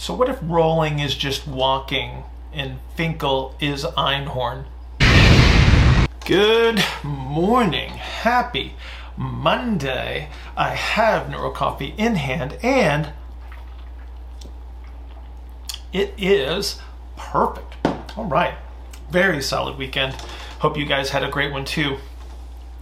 So what if rolling is just walking and Finkle is Einhorn? Good morning. Happy Monday. I have NeuroCoffee in hand and it is perfect. All right. Very solid weekend. Hope you guys had a great one too.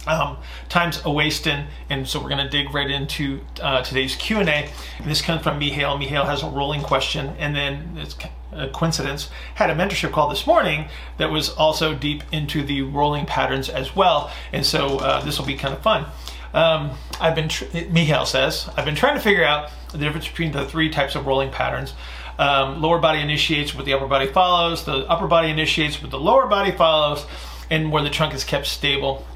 Um, time's a wasting, and so we're going to dig right into uh, today's Q and A. This comes from Mihail. Mihail has a rolling question, and then it's a coincidence had a mentorship call this morning that was also deep into the rolling patterns as well, and so uh, this will be kind of fun. Um, I've been, tr- Mihail says, I've been trying to figure out the difference between the three types of rolling patterns. Um, lower body initiates what the upper body follows. The upper body initiates what the lower body follows, and where the trunk is kept stable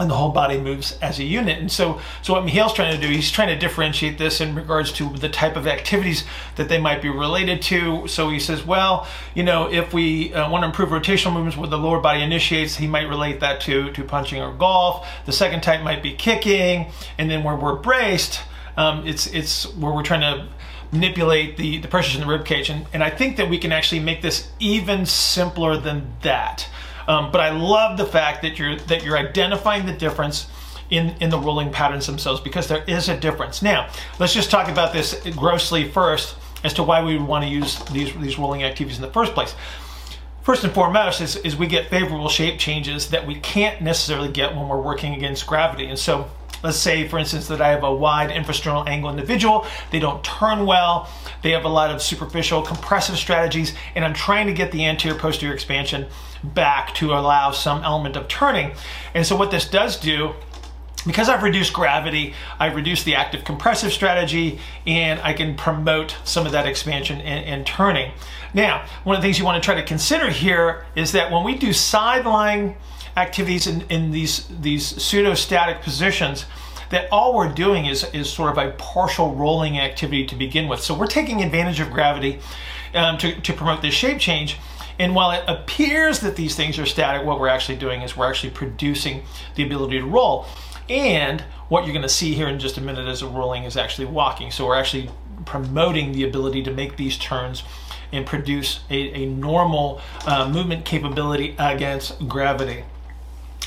and the whole body moves as a unit. And so, so what Mihail's trying to do, he's trying to differentiate this in regards to the type of activities that they might be related to. So he says, well, you know, if we uh, want to improve rotational movements where the lower body initiates, he might relate that to to punching or golf. The second type might be kicking, and then where we're braced, um, it's it's where we're trying to manipulate the, the pressures in the rib cage. And, and I think that we can actually make this even simpler than that. Um, but I love the fact that you're that you're identifying the difference in, in the rolling patterns themselves because there is a difference. Now, let's just talk about this grossly first as to why we would want to use these, these rolling activities in the first place. First and foremost is, is we get favorable shape changes that we can't necessarily get when we're working against gravity. And so Let's say, for instance, that I have a wide infrasternal angle individual. They don't turn well. They have a lot of superficial compressive strategies, and I'm trying to get the anterior posterior expansion back to allow some element of turning. And so what this does do because I've reduced gravity, I've reduced the active compressive strategy, and I can promote some of that expansion and, and, turning. Now, one of the things you want to try to consider here is that when we do side lying activities in, in these, these pseudo-static positions that all we're doing is, is sort of a partial rolling activity to begin with. So we're taking advantage of gravity um, to, to promote this shape change. And while it appears that these things are static, what we're actually doing is we're actually producing the ability to roll. And what you're going to see here in just a minute as a rolling is actually walking. So we're actually promoting the ability to make these turns and produce a, a normal uh, movement capability against gravity.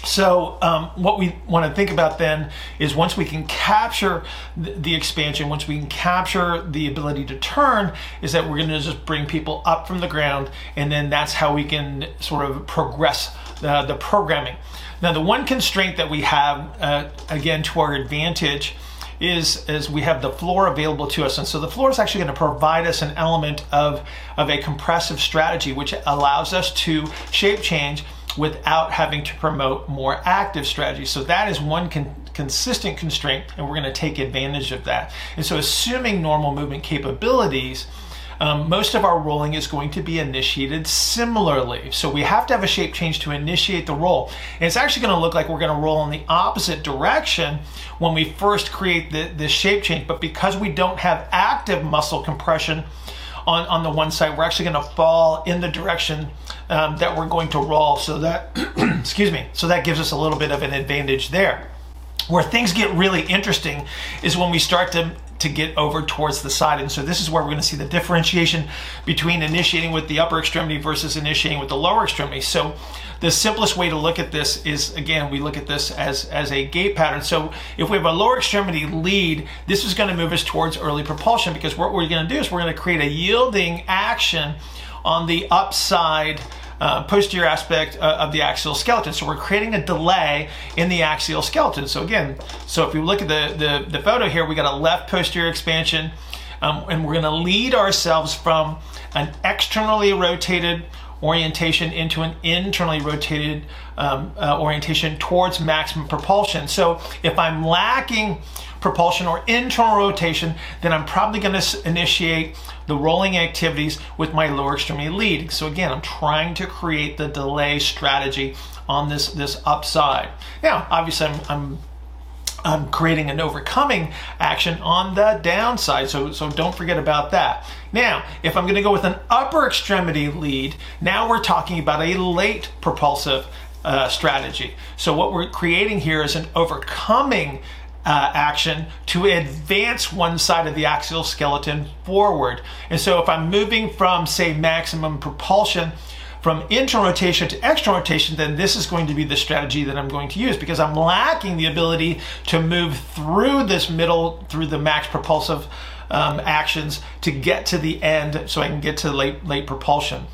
So um, what we want to think about then is once we can capture the, expansion, once we can capture the ability to turn, is that we're going to just bring people up from the ground, and then that's how we can sort of progress the, the programming. Now, the one constraint that we have, uh, again, to our advantage, is is we have the floor available to us and so the floor is actually going to provide us an element of of a compressive strategy which allows us to shape change without having to promote more active strategies. So that is one con- consistent constraint, and we're going to take advantage of that. And so, assuming normal movement capabilities, um, most of our rolling is going to be initiated similarly. So we have to have a shape change to initiate the roll. And it's actually going to look like we're going to roll in the opposite direction when we first create the, the shape change. But because we don't have active muscle compression, on, on the one side, we're actually going to fall in the direction um, that we're going to roll. So that, excuse me, so that gives us a little bit of an advantage there. Where things get really interesting is when we start to to get over towards the side. And so this is where we're going to see the differentiation between initiating with the upper extremity versus initiating with the lower extremity. So the simplest way to look at this is again, we look at this as, as a gait pattern. So if we have a lower extremity lead, this is going to move us towards early propulsion because what we're going to do is we're going to create a yielding action on the upside uh, posterior aspect uh, of the axial skeleton. So we're creating a delay in the axial skeleton. So again, so if you look at the, the, the photo here, we got a left posterior expansion, um, and we're gonna lead ourselves from an externally rotated orientation into an internally rotated um, uh, orientation towards maximum propulsion. So if I'm lacking propulsion or internal rotation, then I'm probably going to initiate the rolling activities with my lower extremity lead. So again, I'm trying to create the delay strategy on this, this upside. Now, obviously I'm, I'm creating an overcoming action on the downside. So, so don't forget about that. Now, if I'm going to go with an upper extremity lead, now we're talking about a late propulsive uh, strategy. So what we're creating here is an overcoming uh, action to advance one side of the axial skeleton forward. And so if I'm moving from, say, maximum propulsion from internal rotation to external rotation, then this is going to be the strategy that I'm going to use because I'm lacking the ability to move through this middle, through the max propulsive um, actions to get to the end so I can get to late, late propulsion.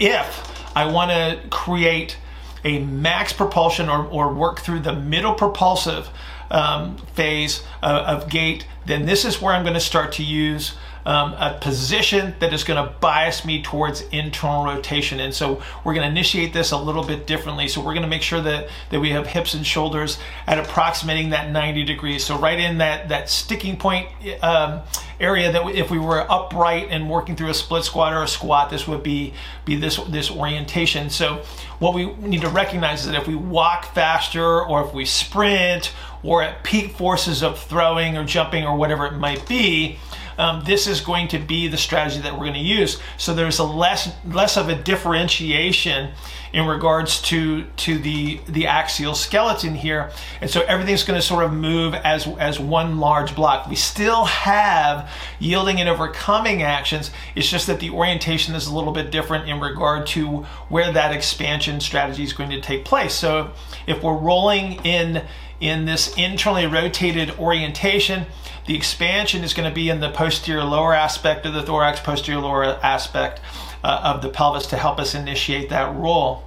If I want to create a max propulsion or, or work through the middle propulsive um, phase uh, of gait, then this is where I'm going to start to use um, a position that is going to bias me towards internal rotation. And so we're going to initiate this a little bit differently. So we're going to make sure that, that we have hips and shoulders at approximating that 90 degrees. So right in that, that sticking point um, area that if we were upright and working through a split squat or a squat, this would be, be this, this orientation. So what we need to recognize is that if we walk faster or if we sprint or at peak forces of throwing or jumping or whatever it might be, um, this is going to be the strategy that we're going to use. So there's a less less of a differentiation in regards to to the the axial skeleton here, and so everything's going to sort of move as as one large block. We still have yielding and overcoming actions. It's just that the orientation is a little bit different in regard to where that expansion strategy is going to take place. So if we're rolling in in this internally rotated orientation, the expansion is going to be in the posterior lower aspect of the thorax, posterior lower aspect uh, of the pelvis to help us initiate that roll.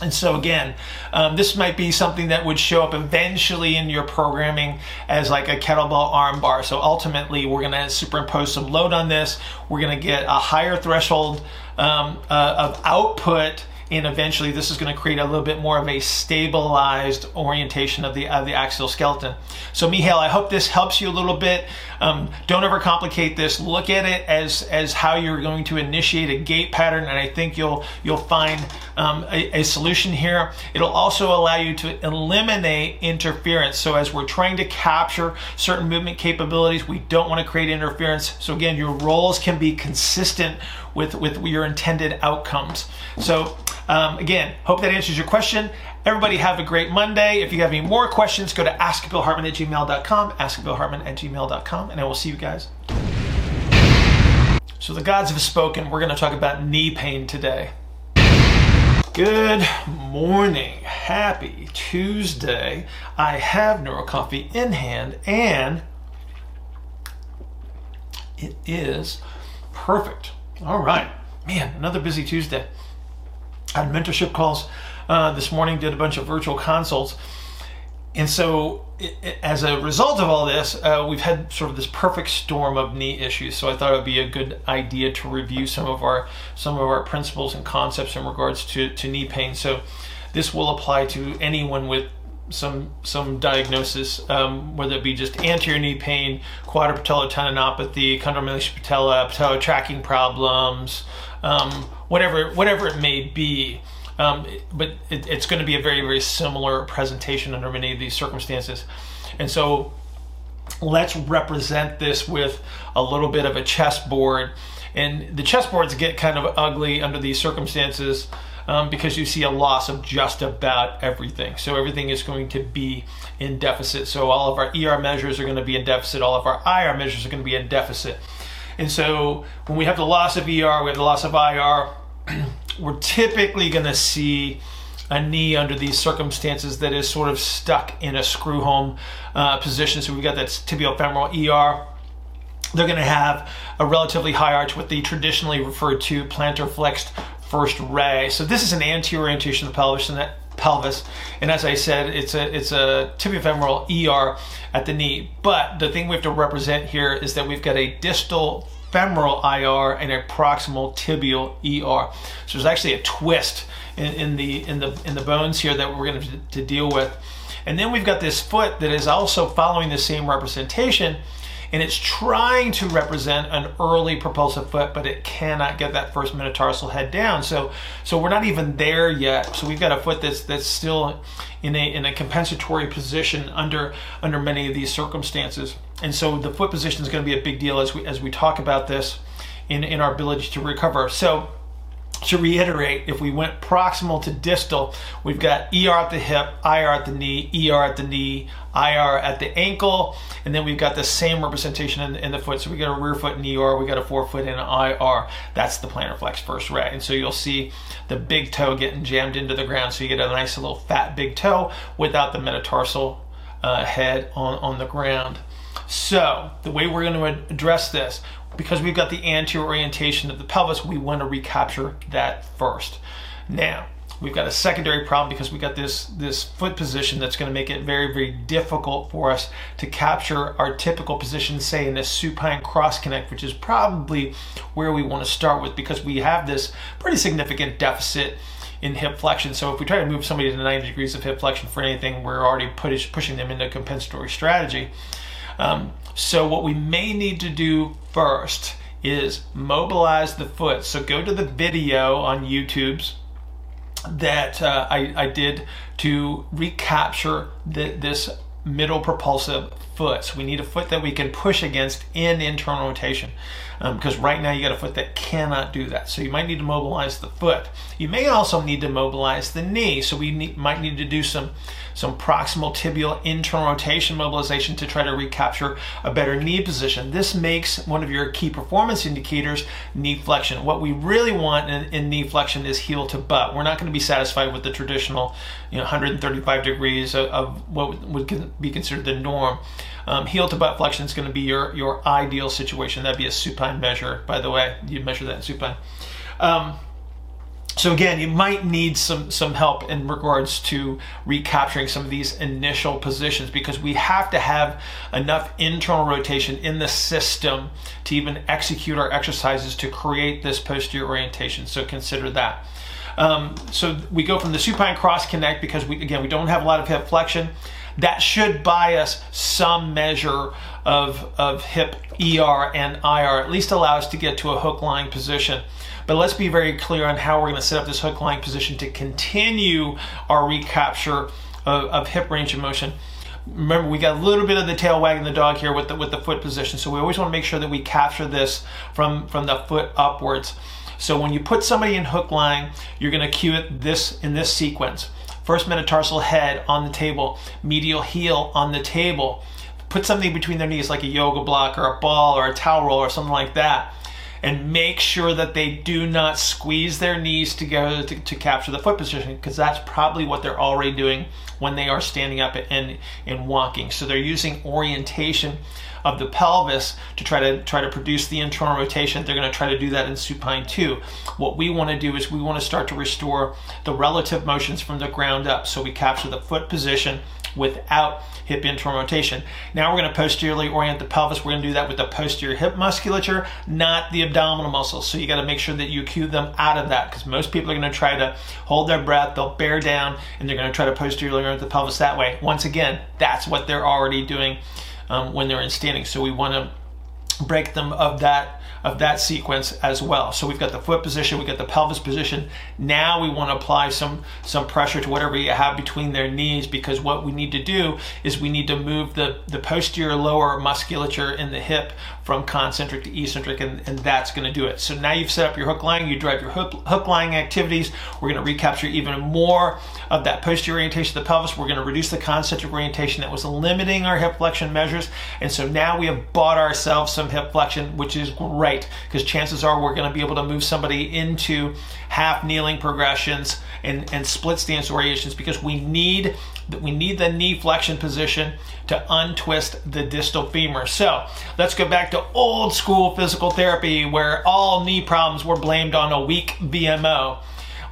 And so again, um, this might be something that would show up eventually in your programming as like a kettlebell arm bar. So ultimately, we're going to superimpose some load on this. We're going to get a higher threshold um, uh, of output and eventually this is going to create a little bit more of a stabilized orientation of the of the axial skeleton. So Mihail, I hope this helps you a little bit. Um, don't overcomplicate this. Look at it as as how you're going to initiate a gait pattern, and I think you'll you'll find um, a, a solution here. It'll also allow you to eliminate interference. So as we're trying to capture certain movement capabilities, we don't want to create interference. So again, your rolls can be consistent with with your intended outcomes. So um, again, hope that answers your question. Everybody have a great Monday. If you have any more questions, go to askbillhartman at gmail.com, askbillhartman at gmail.com, and I will see you guys. So the gods have spoken. We're going to talk about knee pain today. Good morning. Happy Tuesday. I have NeuroCoffee in hand and it is perfect. All right. Man, another busy Tuesday I had mentorship calls uh, this morning, did a bunch of virtual consults. And so, it, it, as a result of all this, uh, we've had sort of this perfect storm of knee issues. So I thought it would be a good idea to review some of our some of our principles and concepts in regards to, to knee pain. So this will apply to anyone with some some diagnosis, um, whether it be just anterior knee pain, quadripatellar tendinopathy, chondromalacia patella, patellar tracking problems, um, whatever whatever it may be. Um, but it, it's going to be a very very similar presentation under many of these circumstances, and so let's represent this with a little bit of a chessboard. And the chessboards get kind of ugly under these circumstances um, because you see a loss of just about everything. So everything is going to be in deficit. So all of our ER measures are going to be in deficit. All of our IR measures are going to be in deficit. And so when we have the loss of ER, we have the loss of IR, we're typically going to see a knee under these circumstances that is sort of stuck in a screw home uh, position. So we've got that tibiofemoral ER. They're going to have a relatively high arch, what they traditionally refer to plantar flexed first ray. So this is an anterior orientation of the pelvis, and that pelvis. And as I said, it's a it's a tibiofemoral ER at the knee. But the thing we have to represent here is that we've got a distal femoral IR and a proximal tibial ER. So there's actually a twist in, in the in the in the bones here that we're going to, to deal with. And then we've got this foot that is also following the same representation and it's trying to represent an early propulsive foot, but it cannot get that first metatarsal head down. So, so we're not even there yet. So we've got a foot that's that's still in a in a compensatory position under under many of these circumstances. And so the foot position is going to be a big deal as we as we talk about this in in our ability to recover. So to reiterate, if we went proximal to distal, we've got ER at the hip, IR at the knee, ER at the knee, IR at the ankle, and then we've got the same representation in, in the foot. So we got a rear foot in ER, we got a forefoot in IR. That's the plantar flex first ray. And so you'll see the big toe getting jammed into the ground. So you get a nice little fat big toe without the metatarsal uh, head on, on the ground. So the way we're going to address this, because we've got the anterior orientation of the pelvis, we want to recapture that first. Now, we've got a secondary problem because we got this this foot position that's going to make it very very difficult for us to capture our typical position say in a supine cross connect which is probably where we want to start with because we have this pretty significant deficit in hip flexion so if we try to move somebody to 90 degrees of hip flexion for anything we're already push, pushing them into compensatory strategy um, so what we may need to do first is mobilize the foot. So go to the video on YouTube's that uh, I, I, did to recapture the, this middle propulsive foot. So we need a foot that we can push against in internal rotation because um, right now you got a foot that cannot do that. So you might need to mobilize the foot. You may also need to mobilize the knee. So we need, might need to do some some proximal tibial internal rotation mobilization to try to recapture a better knee position. This makes one of your key performance indicators knee flexion. What we really want in, in knee flexion is heel to butt. We're not going to be satisfied with the traditional you know, 135 degrees of, of what would be considered the norm. Um, heel to butt flexion is going to be your, your ideal situation. That'd be a supine measure, by the way. You measure that in supine. Um, so again, you might need some some help in regards to recapturing some of these initial positions because we have to have enough internal rotation in the system to even execute our exercises to create this posterior orientation. So consider that. Um, so we go from the supine cross connect because we again we don't have a lot of hip flexion. That should buy us some measure of, of hip ER and IR, at least allow us to get to a hook lying position. But let's be very clear on how we're going to set up this hook lying position to continue our recapture of, of hip range of motion. Remember we got a little bit of the tail wagging the dog here with the with the foot position so we always want to make sure that we capture this from from the foot upwards. So when you put somebody in hook lying you're going to cue it this in this sequence first metatarsal head on the table medial heel on the table put something between their knees like a yoga block or a ball or a towel roll or something like that and make sure that they do not squeeze their knees together to, to capture the foot position because that's probably what they're already doing when they are standing up and, and walking. So they're using orientation of the pelvis to try to try to produce the internal rotation. They're going to try to do that in supine too. What we want to do is we want to start to restore the relative motions from the ground up. So we capture the foot position without hip internal rotation. Now we're going to posteriorly orient the pelvis. We're going to do that with the posterior hip musculature, not the abdominal muscles. So you got to make sure that you cue them out of that because most people are going to try to hold their breath, they'll bear down, and they're going to try to posteriorly orient the pelvis that way. Once again, that's what they're already doing um, when they're in standing. So we want to break them of that of that sequence as well. So we've got the foot position, we've got the pelvis position. Now we want to apply some, some pressure to whatever you have between their knees because what we need to do is we need to move the, the posterior lower musculature in the hip from concentric to eccentric and, and that's going to do it. So now you've set up your hook lying, you drive your hook, hook lying activities. We're going to recapture even more of that posterior orientation of the pelvis. We're going to reduce the concentric orientation that was limiting our hip flexion measures. And so now we have bought ourselves some hip flexion, which is great right because chances are we're going to be able to move somebody into half kneeling progressions and, and split stance variations because we need we need the knee flexion position to untwist the distal femur. So let's go back to old school physical therapy where all knee problems were blamed on a weak VMO.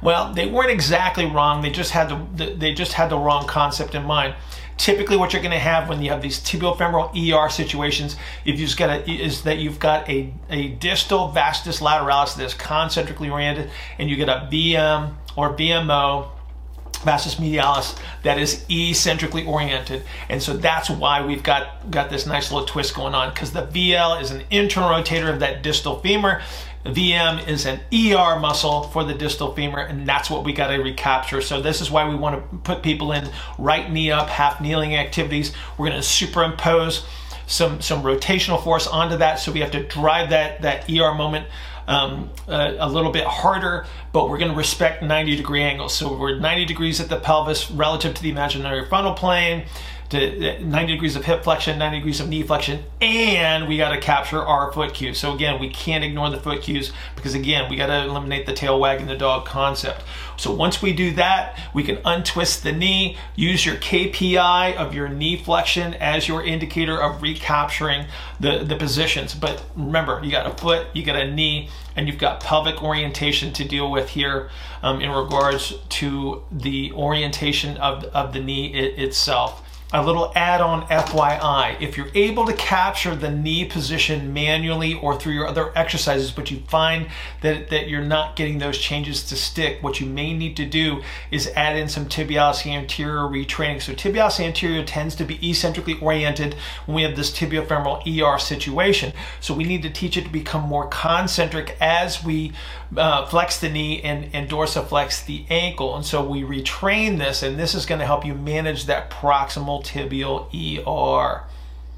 Well, they weren't exactly wrong. They just had the they just had the wrong concept in mind typically what you're going to have when you have these tibial-femoral ER situations if you've got is that you've got a, a distal vastus lateralis that is concentrically oriented and you get a VM or VMO vastus medialis that is eccentrically oriented. And so that's why we've got got this nice little twist going on because the VL is an internal rotator of that distal femur VM is an ER muscle for the distal femur, and that's what we got to recapture. So this is why we want to put people in right knee up, half kneeling activities. We're going to superimpose some some rotational force onto that. So we have to drive that that ER moment um, a, a, little bit harder, but we're going to respect 90 degree angles. So we're 90 degrees at the pelvis relative to the imaginary frontal plane to 90 degrees of hip flexion, 90 degrees of knee flexion, and we got to capture our foot cues. So again, we can't ignore the foot cues because again, we got to eliminate the tail wagging the dog concept. So once we do that, we can untwist the knee, use your KPI of your knee flexion as your indicator of recapturing the, the positions. But remember, you got a foot, you got a knee, and you've got pelvic orientation to deal with here um, in regards to the orientation of, of the knee it, itself a little add-on FYI. If you're able to capture the knee position manually or through your other exercises, but you find that, that you're not getting those changes to stick, what you may need to do is add in some tibialis anterior retraining. So tibialis anterior tends to be eccentrically oriented when we have this tibiofemoral ER situation. So we need to teach it to become more concentric as we uh, flex the knee and, and dorsiflex the ankle. And so we retrain this, and this is going to help you manage that proximal tibial ER.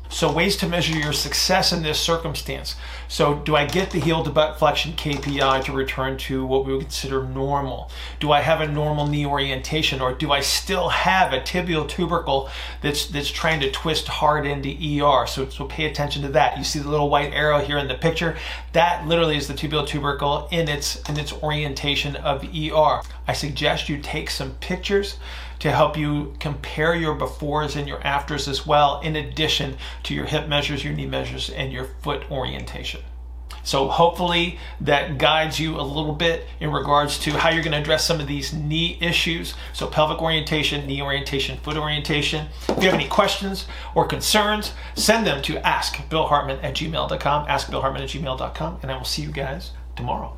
So ways to measure your success in this circumstance. So do I get the heel to butt flexion KPI to return to what we would consider normal? Do I have a normal knee orientation or do I still have a tibial tubercle that's that's trying to twist hard into ER? So, so pay attention to that. You see the little white arrow here in the picture? That literally is the tibial tubercle in its in its orientation of ER. I suggest you take some pictures to help you compare your befores and your afters as well, in addition to your hip measures, your knee measures, and your foot orientation. So hopefully that guides you a little bit in regards to how you're going to address some of these knee issues. So pelvic orientation, knee orientation, foot orientation. If you have any questions or concerns, send them to askbillhartman at gmail.com, askbillhartman at gmail.com, and I will see you guys tomorrow.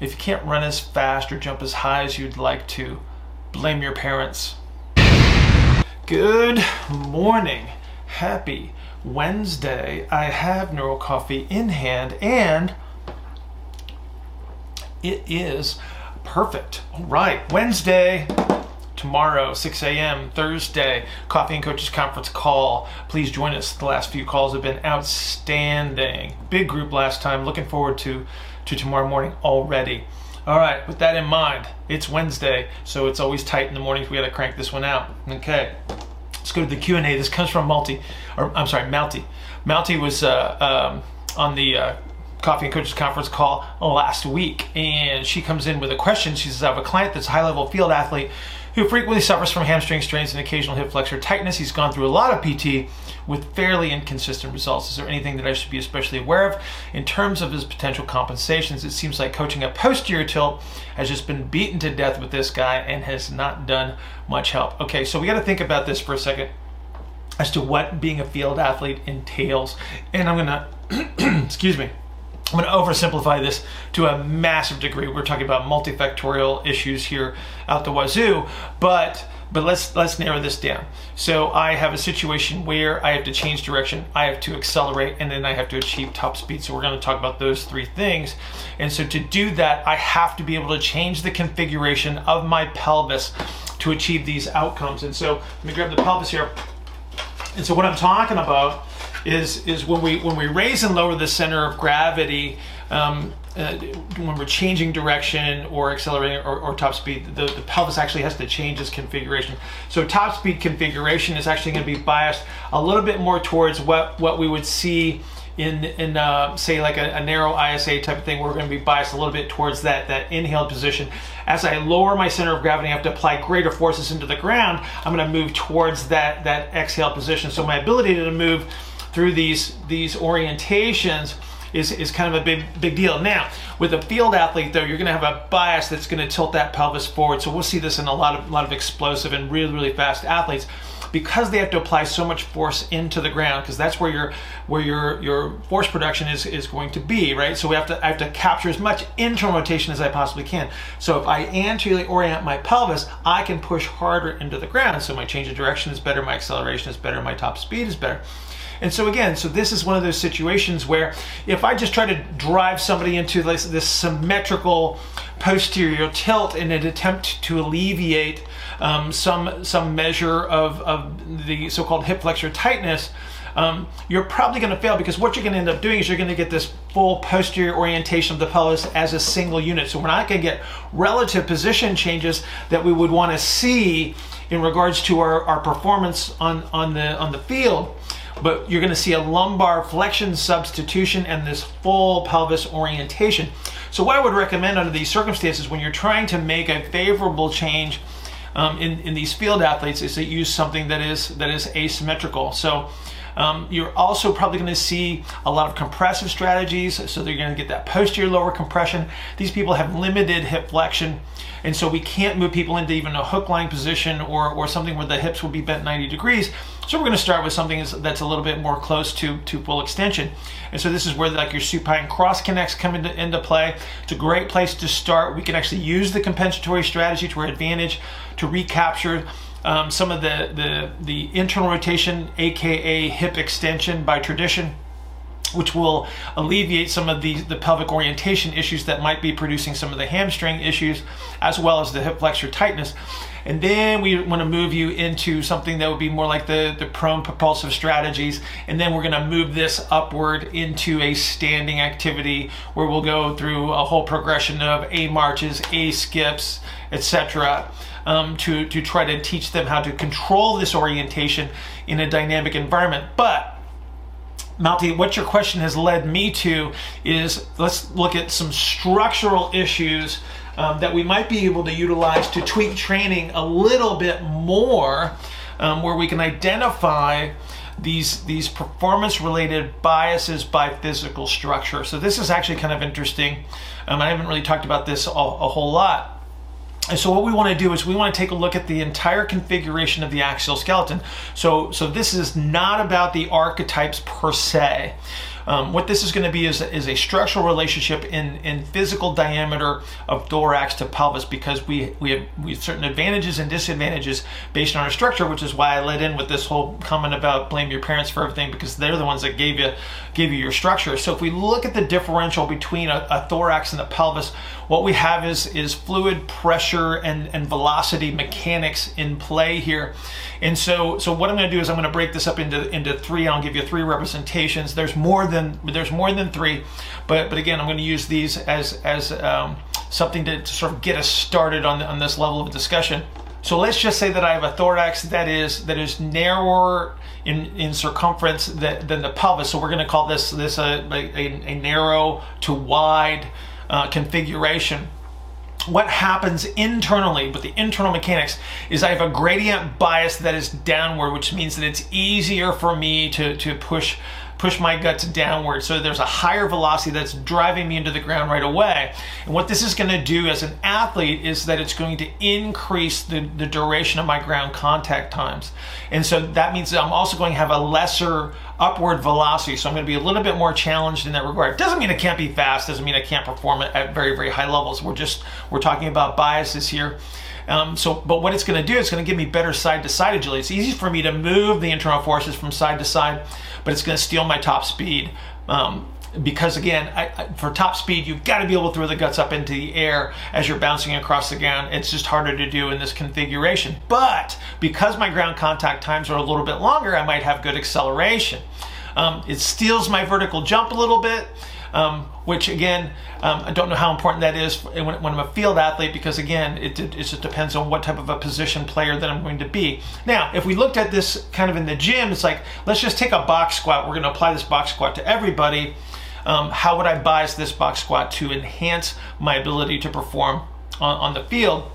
If you can't run as fast or jump as high as you'd like to, blame your parents. Good morning. Happy Wednesday. I have Neural Coffee in hand and it is perfect. All right, Wednesday, tomorrow, 6 a.m., Thursday, Coffee and Coaches Conference call. Please join us. The last few calls have been outstanding. Big group last time. Looking forward to, to tomorrow morning already. All right, with that in mind, it's Wednesday, so it's always tight in the mornings. We got to crank this one out. Okay, let's go to the Q&A. This comes from Malty, or I'm sorry, Malty. Malty was uh, um, on the uh, Coffee and Coaches Conference call last week, and she comes in with a question. She says, I have a client that's a high-level field athlete who frequently suffers from hamstring strains and occasional hip flexor tightness. He's gone through a lot of PT with fairly inconsistent results. Is there anything that I should be especially aware of in terms of his potential compensations? It seems like coaching a posterior tilt has just been beaten to death with this guy and has not done much help. Okay, so we got to think about this for a second as to what being a field athlete entails. And I'm going to, excuse me, I'm going to oversimplify this to a massive degree. We're talking about multifactorial issues here out the wazoo, but but let's let's narrow this down. So I have a situation where I have to change direction, I have to accelerate, and then I have to achieve top speed. So we're going to talk about those three things. And so to do that, I have to be able to change the configuration of my pelvis to achieve these outcomes. And so let me grab the pelvis here. And so what I'm talking about is is when we when we raise and lower the center of gravity um, uh, when we're changing direction or accelerating or, or top speed, the, the, pelvis actually has to change its configuration. So top speed configuration is actually going to be biased a little bit more towards what what we would see in in uh, say like a, a, narrow ISA type of thing. We're going to be biased a little bit towards that that inhaled position. As I lower my center of gravity, I have to apply greater forces into the ground. I'm going to move towards that that exhale position. So my ability to move through these these orientations is, is kind of a big big deal. Now, with a field athlete though, you're going to have a bias that's going to tilt that pelvis forward. So we'll see this in a lot of a lot of explosive and really really fast athletes because they have to apply so much force into the ground because that's where your where your your force production is is going to be right? So we have to I have to capture as much internal rotation as I possibly can. So if I anteriorly orient my pelvis I can push harder into the ground. So my change of direction is better my acceleration is better my top speed is better. And so again, so this is one of those situations where if I just try to drive somebody into this, this symmetrical posterior tilt in an attempt to alleviate um, some some measure of, of the so-called hip flexor tightness, um, you're probably going to fail because what you're going to end up doing is you're going to get this full posterior orientation of the pelvis as a single unit. So we're not going to get relative position changes that we would want to see in regards to our, our performance on, on the on the field but you're going to see a lumbar flexion substitution and this full pelvis orientation. So what I would recommend under these circumstances when you're trying to make a favorable change um, in, in these field athletes is to use something that is that is asymmetrical. So um, you're also probably going to see a lot of compressive strategies. So they're going to get that posterior lower compression. These people have limited hip flexion. And so we can't move people into even a hook lying position or, or something where the hips will be bent 90 degrees. So we're going to start with something that's a little bit more close to, to full extension. And so this is where like your supine cross connects come into, into play. It's a great place to start. We can actually use the compensatory strategy to our advantage to recapture um, some of the, the, the internal rotation, aka hip extension by tradition which will alleviate some of the, the pelvic orientation issues that might be producing some of the hamstring issues, as well as the hip flexor tightness. And then we want to move you into something that would be more like the, the prone propulsive strategies. And then we're going to move this upward into a standing activity where we'll go through a whole progression of A marches, A skips, etc um, to, to try to teach them how to control this orientation in a dynamic environment. But Malti, what your question has led me to is let's look at some structural issues um, that we might be able to utilize to tweak training a little bit more, um, where we can identify these these performance related biases by physical structure. So this is actually kind of interesting. Um, I haven't really talked about this a, a whole lot. And so what we want to do is we want to take a look at the entire configuration of the axial skeleton. So, so this is not about the archetypes per se. Um, what this is going to be is, is a structural relationship in, in physical diameter of thorax to pelvis because we, we, have, we have certain advantages and disadvantages based on our structure, which is why I led in with this whole comment about blame your parents for everything because they're the ones that gave you, gave you your structure. So if we look at the differential between a, a thorax and a pelvis, what we have is, is fluid pressure and, and velocity mechanics in play here. And so, so what I'm going to do is I'm going to break this up into, into three. I'll give you three representations. There's more than there's more than three, but but again, I'm going to use these as as um, something to, to, sort of get us started on on this level of discussion. So let's just say that I have a thorax that is that is narrower in, in circumference than, than the pelvis. So we're going to call this this a, a, a narrow to wide uh, configuration. What happens internally with the internal mechanics is I have a gradient bias that is downward, which means that it's easier for me to, to push push my guts downward. So there's a higher velocity that's driving me into the ground right away. And what this is going to do as an athlete is that it's going to increase the, the duration of my ground contact times. And so that means that I'm also going to have a lesser upward velocity. So I'm going to be a little bit more challenged in that regard. Doesn't mean I can't be fast, doesn't mean I can't perform at very, very high levels. We're just, we're talking about biases here. Um, so, but what it's going to do, it's going to give me better side to side agility. It's easy for me to move the internal forces from side to side, but it's going to steal my top speed. Um, because again, I, I, for top speed, you've got to be able to throw the guts up into the air as you're bouncing across the ground. It's just harder to do in this configuration. But because my ground contact times are a little bit longer, I might have good acceleration. Um, it steals my vertical jump a little bit um, which again, um, I don't know how important that is when, when, I'm a field athlete because again, it, it, just depends on what type of a position player that I'm going to be. Now, if we looked at this kind of in the gym, it's like, let's just take a box squat. We're going to apply this box squat to everybody. Um, how would I bias this box squat to enhance my ability to perform on, on the field?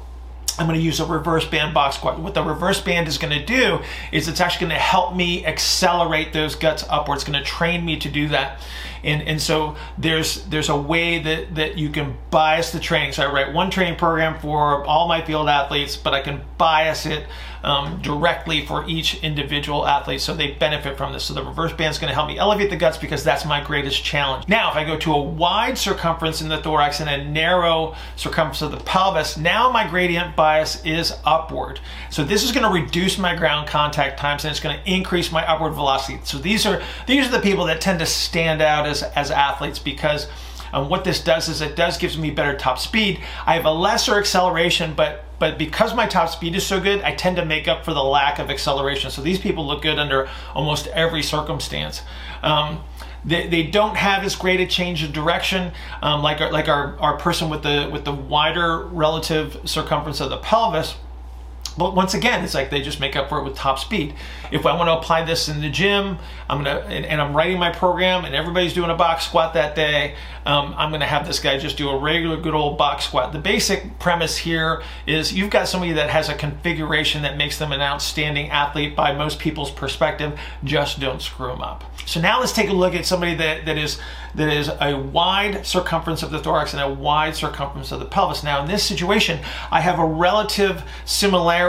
I'm going to use a reverse band box squat. What the reverse band is going to do is it's actually going to help me accelerate those guts upward. It's going to train me to do that. And, and so there's there's a way that, that you can bias the training. So I write one training program for all my field athletes, but I can bias it um, directly for each individual athlete so they benefit from this. So the reverse band is going to help me elevate the guts because that's my greatest challenge. Now, if I go to a wide circumference in the thorax and a narrow circumference of the pelvis, now my gradient bias is upward. So this is going to reduce my ground contact times and it's going to increase my upward velocity. So these are these are the people that tend to stand out as, as athletes because Um, what this does is it does gives me better top speed. I have a lesser acceleration, but but because my top speed is so good, I tend to make up for the lack of acceleration. So these people look good under almost every circumstance. Um, they, they don't have as great a change of direction um, like our, like our, our person with the with the wider relative circumference of the pelvis but once again, it's like they just make up for it with top speed. If I want to apply this in the gym, I'm gonna and, and I'm writing my program, and everybody's doing a box squat that day. Um, I'm gonna have this guy just do a regular good old box squat. The basic premise here is you've got somebody that has a configuration that makes them an outstanding athlete by most people's perspective. Just don't screw them up. So now let's take a look at somebody that that is that is a wide circumference of the thorax and a wide circumference of the pelvis. Now, in this situation, I have a relative similarity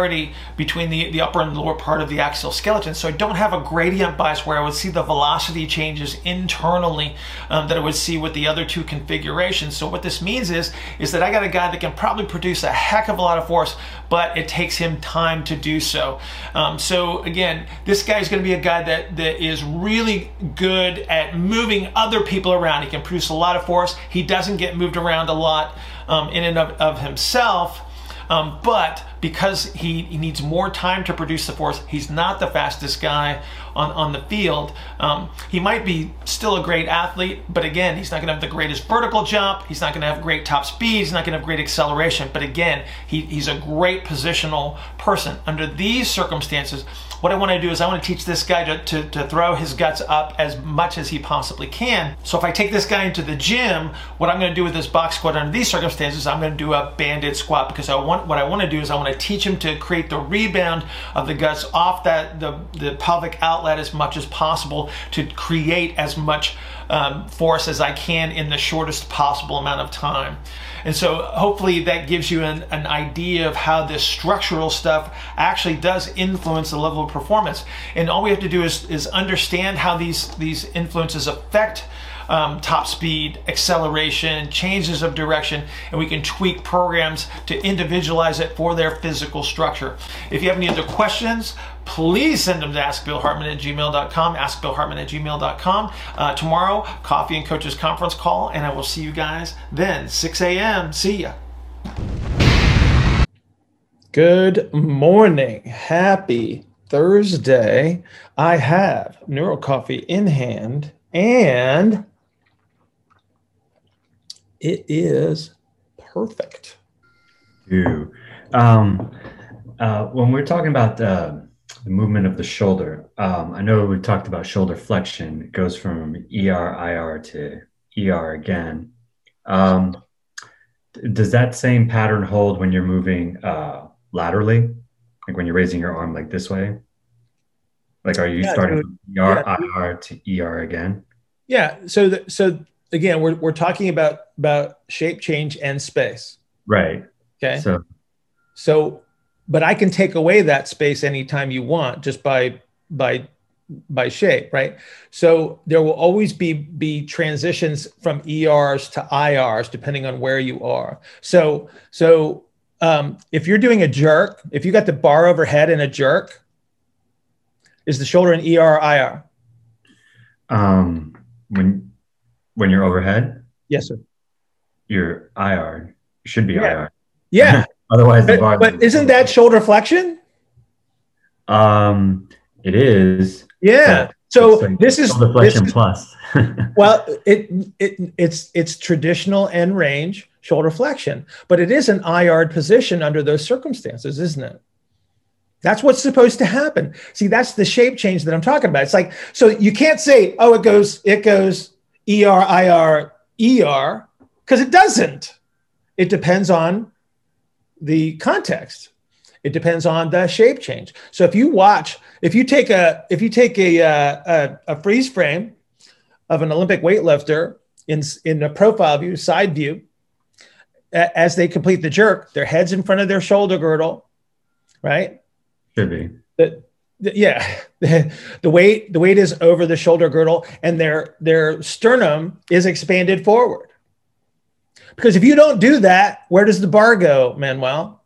between the, the upper and lower part of the axial skeleton. So I don't have a gradient bias where I would see the velocity changes internally um, that I would see with the other two configurations. So what this means is, is that I got a guy that can probably produce a heck of a lot of force, but it takes him time to do so. Um, so again, this guy is going to be a guy that, that is really good at moving other people around. He can produce a lot of force. He doesn't get moved around a lot um, in and of, of himself. Um, but because he, he, needs more time to produce the force, he's not the fastest guy on, on the field. Um, he might be still a great athlete, but again, he's not going to have the greatest vertical jump. He's not going to have great top speed. He's not going to have great acceleration. But again, he, he's a great positional person. Under these circumstances, what I want to do is I want to teach this guy to, to, to throw his guts up as much as he possibly can. So if I take this guy into the gym, what I'm going to do with this box squat under these circumstances, I'm going to do a banded squat because I want what I want to do is I want to teach him to create the rebound of the guts off that the, the pelvic outlet as much as possible to create as much um, force as I can in the shortest possible amount of time. And so hopefully that gives you an, an idea of how this structural stuff actually does influence the level of performance. And all we have to do is, is understand how these, these influences affect um, top speed, acceleration, changes of direction, and we can tweak programs to individualize it for their physical structure. If you have any other questions, please send them to askbillhartman at gmail.com, askbillhartman at gmail.com. Uh, tomorrow, Coffee and Coaches Conference call, and I will see you guys then, 6 a.m. See ya. Good morning. Happy Thursday. I have Neural Coffee in hand and it is perfect. Do um, uh, when we're talking about uh, the movement of the shoulder, um, I know we talked about shoulder flexion. It goes from ER, IR to ER again. Um, does that same pattern hold when you're moving uh, laterally, like when you're raising your arm like this way? Like, are you yeah, starting from ER, yeah. IR to ER again? Yeah. So, the, so again, we're, we're talking about, about shape change and space. Right. Okay. So, so, but I can take away that space anytime you want just by, by, by shape, right? So there will always be, be transitions from ERs to IRs depending on where you are. So, so um, if you're doing a jerk, if you got the bar overhead in a jerk, is the shoulder an ER or IR? Um, when when you're overhead? Yes, sir. Your IR should be yeah. IR. Yeah. Otherwise, but, but isn't that shoulder flexion? Um, it is. Yeah. So like this is flexion this plus. well, it it it's it's traditional end range shoulder flexion, but it is an IR position under those circumstances, isn't it? That's what's supposed to happen. See, that's the shape change that I'm talking about. It's like so you can't say, oh, it goes, it goes E R I R E R because it doesn't. It depends on the context. It depends on the shape change. So if you watch, if you take a if you take a uh, a, a freeze frame of an Olympic weightlifter in in a profile view, side view, as they complete the jerk, their head's in front of their shoulder girdle, right? Should be. The, yeah the weight the weight is over the shoulder girdle and their their sternum is expanded forward because if you don't do that where does the bar go manuel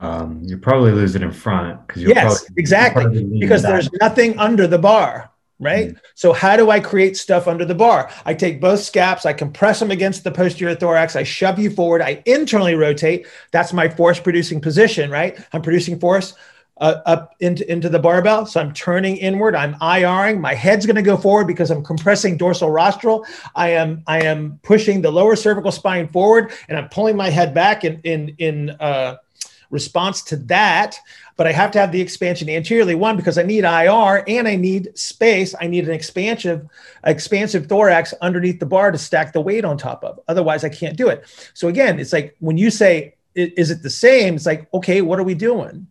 um, you probably lose it in front because yes probably, exactly because there's nothing under the bar right? Mm-hmm. So how do I create stuff under the bar? I take both scaps, I compress them against the posterior thorax, I shove you forward, I internally rotate. That's my force producing position, right? I'm producing force uh, up into, into the barbell. So I'm turning inward. I'm IRing. My head's going to go forward because I'm compressing dorsal rostral. I am I am pushing the lower cervical spine forward, and I'm pulling my head back in in in uh, response to that. But I have to have the expansion anteriorly. One because I need IR and I need space. I need an expansive expansive thorax underneath the bar to stack the weight on top of. Otherwise, I can't do it. So again, it's like when you say, "Is it the same?" It's like, okay, what are we doing?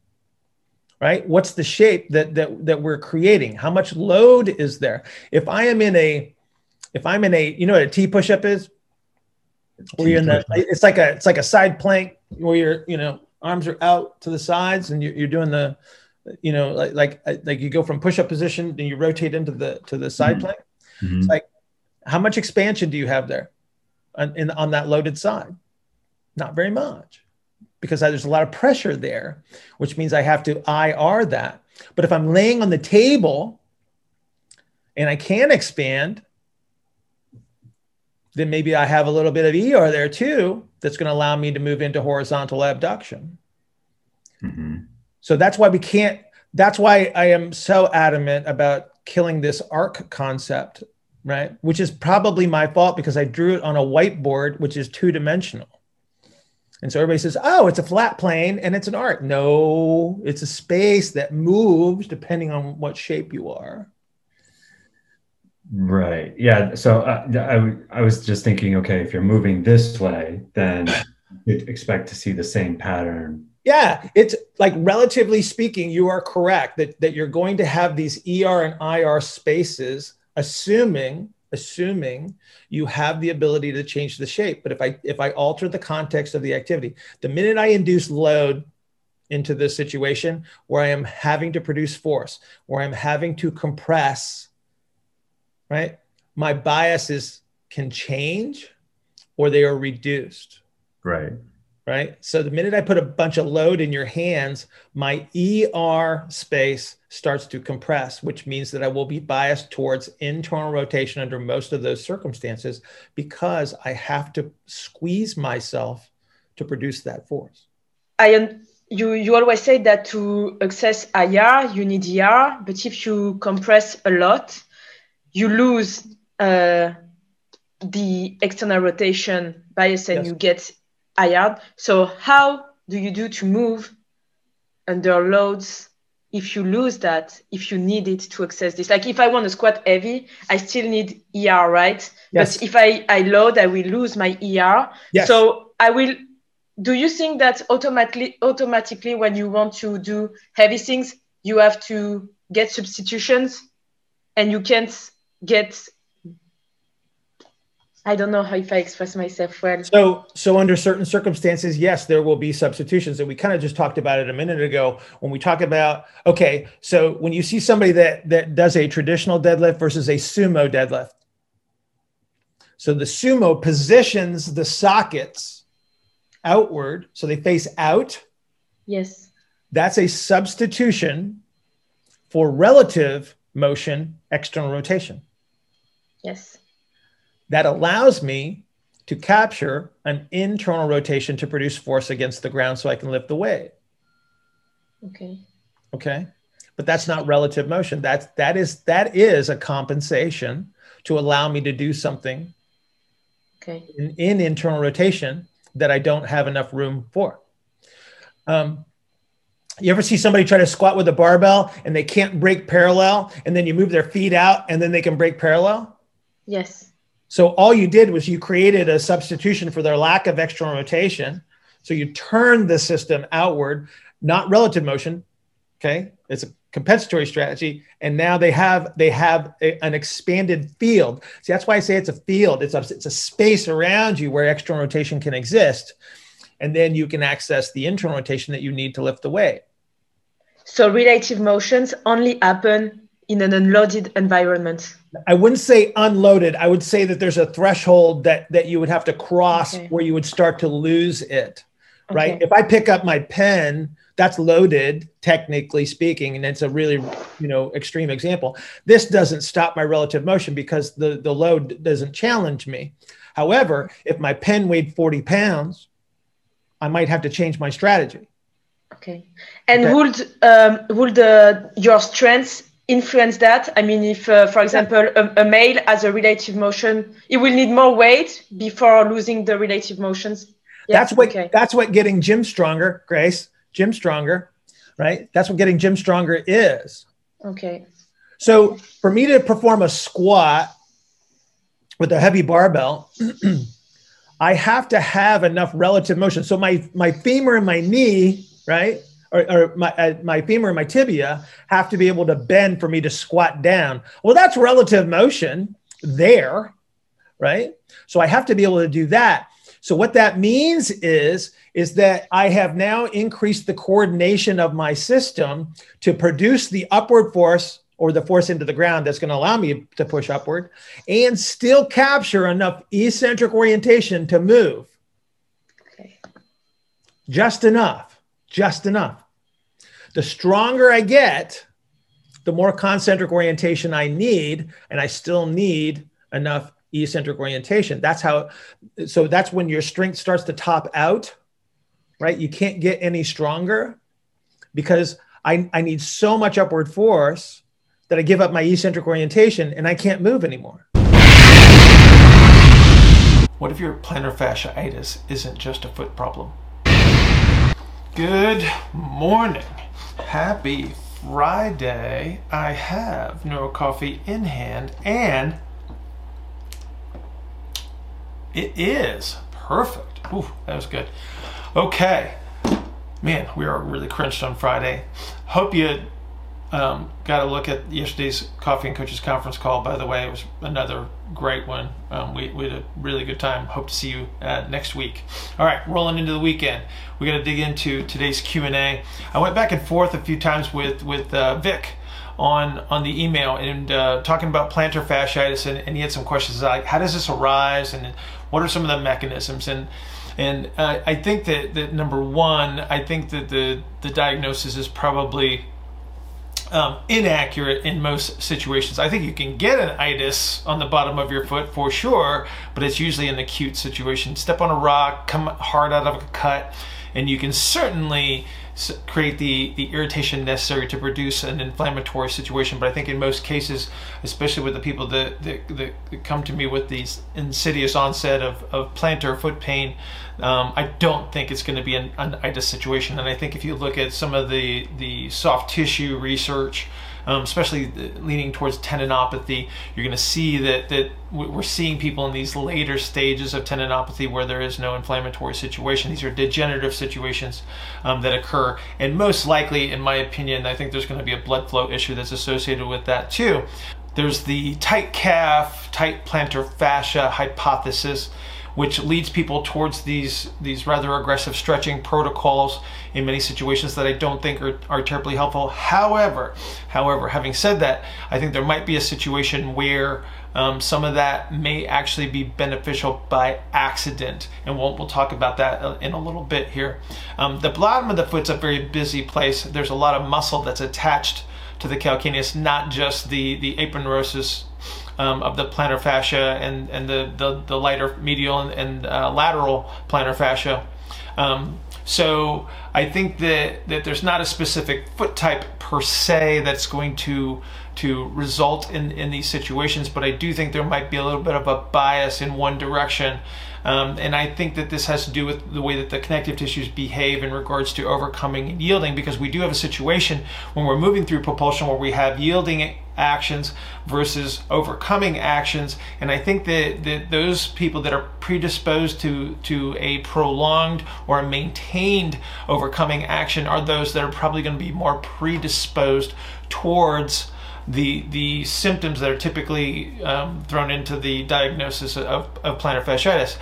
Right? What's the shape that that that we're creating? How much load is there? If I am in a, if I'm in a, you know what a T push-up is? Where you're in the, it's like a it's like a side plank where you're, you know, arms are out to the sides and you're, you're doing the, you know, like like like you go from push-up position and you rotate into the to the side mm-hmm. plank. Mm-hmm. It's like, how much expansion do you have there, on, in on that loaded side? Not very much because there's a lot of pressure there, which means I have to IR that. But if I'm laying on the table and I can expand, then maybe I have a little bit of ER there too that's going to allow me to move into horizontal abduction. Mm-hmm. So that's why we can't, that's why I am so adamant about killing this arc concept, right? Which is probably my fault because I drew it on a whiteboard, which is two dimensional. And so everybody says, oh, it's a flat plane and it's an arc. No, it's a space that moves depending on what shape you are. Right. Yeah. So uh, I, I was just thinking, okay, if you're moving this way, then you'd expect to see the same pattern. Yeah. It's like, relatively speaking, you are correct that, that you're going to have these ER and IR spaces, assuming assuming you have the ability to change the shape. But if I if I alter the context of the activity, the minute I induce load into this situation where I am having to produce force, where I'm having to compress, right? My biases can change or they are reduced. Right right? So the minute I put a bunch of load in your hands, my ER space starts to compress, which means that I will be biased towards internal rotation under most of those circumstances because I have to squeeze myself to produce that force. I am. You, you always say that to access IR, you need ER, but if you compress a lot, you lose uh, the external rotation bias and yes. you get IR. So how do you do to move under loads if you lose that, if you need it to access this? Like if I want to squat heavy, I still need ER, right? Yes. But if I, I load, I will lose my ER. Yes. So I will do you think that automatically automatically when you want to do heavy things, you have to get substitutions and you can't get I don't know how if I express myself well. So, so under certain circumstances, yes, there will be substitutions, and we kind of just talked about it a minute ago when we talk about okay. So when you see somebody that that does a traditional deadlift versus a sumo deadlift, so the sumo positions the sockets outward, so they face out. Yes. That's a substitution for relative motion, external rotation. Yes that allows me to capture an internal rotation to produce force against the ground so I can lift the weight. Okay. Okay. But that's not relative motion. That's that is that is a compensation to allow me to do something okay. in, in internal rotation that I don't have enough room for. Um, you ever see somebody try to squat with a barbell and they can't break parallel, and then you move their feet out and then they can break parallel? Yes. So all you did was you created a substitution for their lack of external rotation. So you turned the system outward, not relative motion. Okay, it's a compensatory strategy, and now they have they have a, an expanded field. See, that's why I say it's a field. It's a it's a space around you where external rotation can exist, and then you can access the internal rotation that you need to lift the weight. So relative motions only happen in an unloaded environment. I wouldn't say unloaded. I would say that there's a threshold that that you would have to cross okay. where you would start to lose it. right? If I pick up my pen, that's loaded, technically speaking, and it's a really, you know, extreme example. This doesn't stop my relative motion because the, the load doesn't challenge me. However, if my pen weighed 40 pounds, I might have to change my strategy. Okay. And Okay. would um, would uh, your strengths influence that? I mean, if, uh, for example, a, a male has a relative motion, he will need more weight before losing the relative motions. Yeah, that's what Okay. that's what getting gym stronger, Grace, gym stronger, right? That's what getting gym stronger is. Okay. So for me to perform a squat with a heavy barbell, I have to have enough relative motion. So my my femur and my knee, right, or, or my uh, my femur and my tibia have to be able to bend for me to squat down. Well, that's relative motion there, right? So I have to be able to do that. So what that means is is that I have now increased the coordination of my system to produce the upward force or the force into the ground that's going to allow me to push upward and still capture enough eccentric orientation to move. Okay. Just enough, just enough. The stronger I get, the more concentric orientation I need, and I still need enough eccentric orientation. That's how, so that's when your strength starts to top out, right? You can't get any stronger because I, I need so much upward force that I give up my eccentric orientation and I can't move anymore. What if your plantar fasciitis isn't just a foot problem? Good morning. Happy Friday. I have Neuro Coffee in hand and it is perfect. Ooh, that was good. Okay. Man, we are really crunched on Friday. Hope you um, got a look at yesterday's Coffee and Coaches Conference call. By the way, it was another great one. Um, we, we had a really good time. Hope to see you uh, next week. All right, rolling into the weekend. We're going to dig into today's Q&A. I went back and forth a few times with, with uh, Vic on on the email and uh, talking about plantar fasciitis and, and he had some questions like how does this arise and what are some of the mechanisms and and uh, I think that, that number one I think that the the diagnosis is probably um, inaccurate in most situations. I think you can get an itis on the bottom of your foot for sure, but it's usually an acute situation. Step on a rock, come hard out of a cut, and you can certainly create the, the irritation necessary to produce an inflammatory situation. But I think in most cases, especially with the people that, that, that come to me with these insidious onset of, of plantar foot pain, um, I don't think it's going to be an, an itis situation. And I think if you look at some of the, the soft tissue research, um, especially leaning towards tendinopathy, you're going to see that that we- we're seeing people in these later stages of tendinopathy where there is no inflammatory situation. These are degenerative situations um, that occur, and most likely, in my opinion, I think there's going to be a blood flow issue that's associated with that too. There's the tight calf, tight plantar fascia hypothesis which leads people towards these these rather aggressive stretching protocols in many situations that I don't think are, are terribly helpful. However, however, having said that, I think there might be a situation where um, some of that may actually be beneficial by accident, and we'll, we'll talk about that uh, in a little bit here. Um, the bottom of the foot's a very busy place. There's a lot of muscle that's attached to the calcaneus, not just the the aponeurosis um, of the plantar fascia and, and the, the, the lighter medial and, and uh, lateral plantar fascia. Um, so I think that, that there's not a specific foot type per se that's going to to result in, in these situations, but I do think there might be a little bit of a bias in one direction. Um, and I think that this has to do with the way that the connective tissues behave in regards to overcoming and yielding, because we do have a situation when we're moving through propulsion where we have yielding actions versus overcoming actions. And I think that, that those people that are predisposed to, to a prolonged or maintained overcoming action are those that are probably going to be more predisposed towards the the symptoms that are typically um, thrown into the diagnosis of, of plantar fasciitis.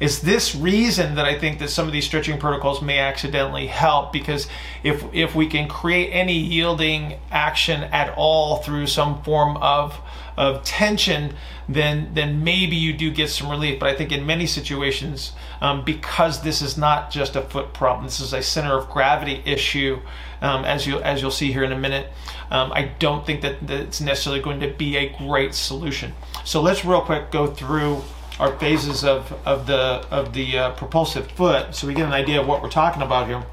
Is this reason that I think that some of these stretching protocols may accidentally help? Because if if we can create any yielding action at all through some form of of tension, then then maybe you do get some relief. But I think in many situations, um, because this is not just a foot problem, this is a center of gravity issue, um, as you as you'll see here in a minute. Um, I don't think that, that it's necessarily going to be a great solution. So let's real quick go through our phases of, of the of the uh, propulsive foot, so we get an idea of what we're talking about here.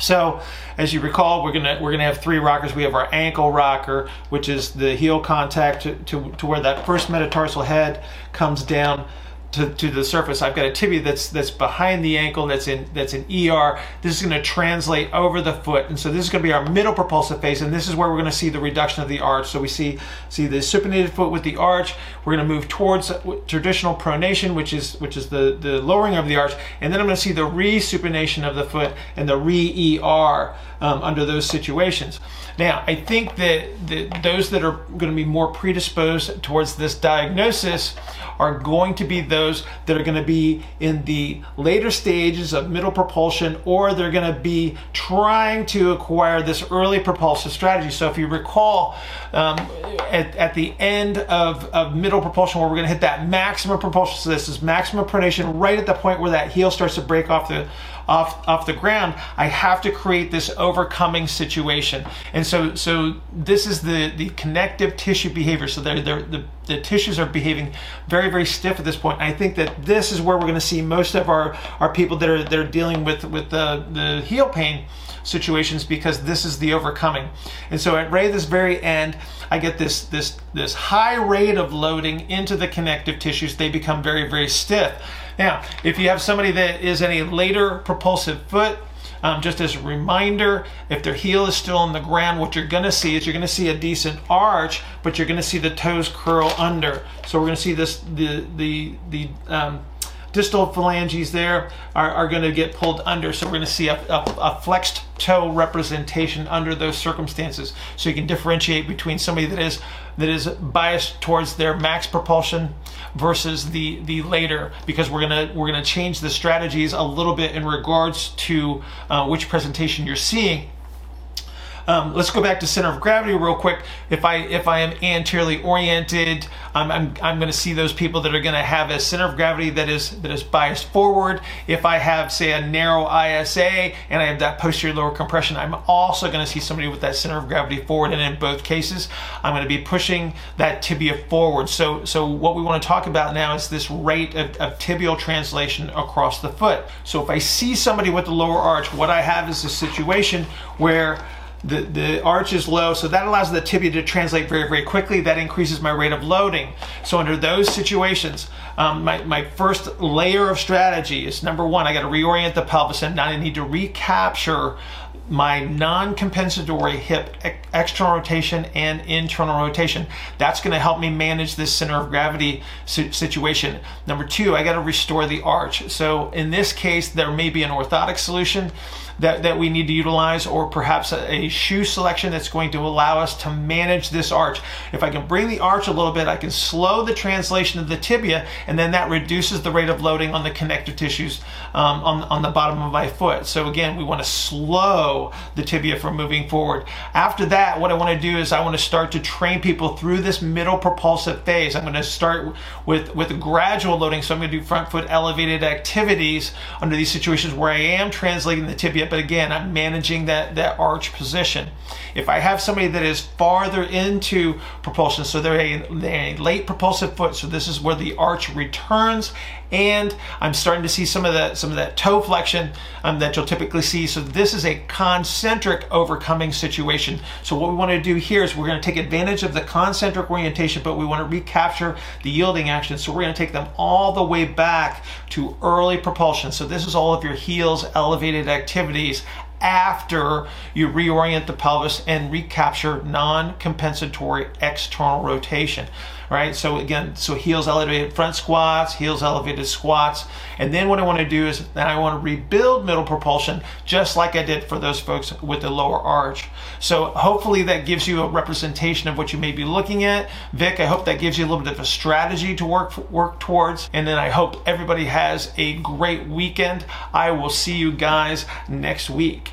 So, as you recall, we're gonna we're gonna have three rockers. We have our ankle rocker, which is the heel contact to, to, to where that first metatarsal head comes down to, to the surface. I've got a tibia that's that's behind the ankle that's in that's in ER. This is going to translate over the foot, and so this is going to be our middle propulsive phase, and this is where we're going to see the reduction of the arch. So we see see the supinated foot with the arch. We're going to move towards traditional pronation, which is which is the the lowering of the arch, and then I'm going to see the resupination of the foot and the re ER um, under those situations. Now, I think that, that those that are going to be more predisposed towards this diagnosis are going to be those that are going to be in the later stages of middle propulsion or they're going to be trying to acquire this early propulsive strategy. So if you recall, um, at, at the end of, of middle propulsion where we're going to hit that maximum propulsion, so this is maximum pronation right at the point where that heel starts to break off the off off the ground, I have to create this overcoming situation. And so so this is the the connective tissue behavior. So they're, they're, the the tissues are behaving very very stiff at this point. I think that this is where we're going to see most of our our people that are that are dealing with with the the heel pain situations because this is the overcoming. And so at right this very end, I get this this this high rate of loading into the connective tissues. They become very very stiff. Now, if you have somebody that is in a later propulsive foot, um, just as a reminder, if their heel is still on the ground, what you're going to see is you're going to see a decent arch, but you're going to see the toes curl under. So we're going to see this the the the um, distal phalanges there are, are going to get pulled under. So we're going to see a, a, a, flexed toe representation under those circumstances. So you can differentiate between somebody that is that is biased towards their max propulsion versus the the later because we're gonna we're gonna change the strategies a little bit in regards to uh, which presentation you're seeing um, let's go back to center of gravity real quick. If I if I am anteriorly oriented, I'm, I'm, I'm going to see those people that are going to have a center of gravity that is that is biased forward. If I have say a narrow ISA and I have that posterior lower compression, I'm also going to see somebody with that center of gravity forward. And in both cases, I'm going to be pushing that tibia forward. So so what we want to talk about now is this rate of, of tibial translation across the foot. So if I see somebody with the lower arch, what I have is a situation where the, the arch is low, so that allows the tibia to translate very, very quickly. That increases my rate of loading. So under those situations, um, my, my first layer of strategy is number one, I got to reorient the pelvis and now I need to recapture my non-compensatory hip external rotation and internal rotation. That's going to help me manage this center of gravity situation. Number two, I got to restore the arch. So in this case, there may be an orthotic solution that, that we need to utilize or perhaps a, a, shoe selection that's going to allow us to manage this arch. If I can bring the arch a little bit, I can slow the translation of the tibia and then that reduces the rate of loading on the connective tissues um, on, on the bottom of my foot. So again, we want to slow the tibia from moving forward. After that, what I want to do is I want to start to train people through this middle propulsive phase. I'm going to start with, with gradual loading. So I'm going to do front foot elevated activities under these situations where I am translating the tibia but again, I'm managing that, that arch position. If I have somebody that is farther into propulsion, so they're a, they're a late propulsive foot, so this is where the arch returns, and I'm starting to see some of that some of that toe flexion um, that you'll typically see. So this is a concentric overcoming situation. So what we want to do here is we're going to take advantage of the concentric orientation, but we want to recapture the yielding action. So we're going to take them all the way back to early propulsion. So this is all of your heels elevated activities after you reorient the pelvis and recapture non-compensatory external rotation right? So again, so heels elevated front squats, heels elevated squats. And then what I want to do is then I want to rebuild middle propulsion just like I did for those folks with the lower arch. So hopefully that gives you a representation of what you may be looking at. Vic, I hope that gives you a little bit of a strategy to work work towards. And then I hope everybody has a great weekend. I will see you guys next week.